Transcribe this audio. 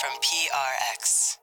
from PRX.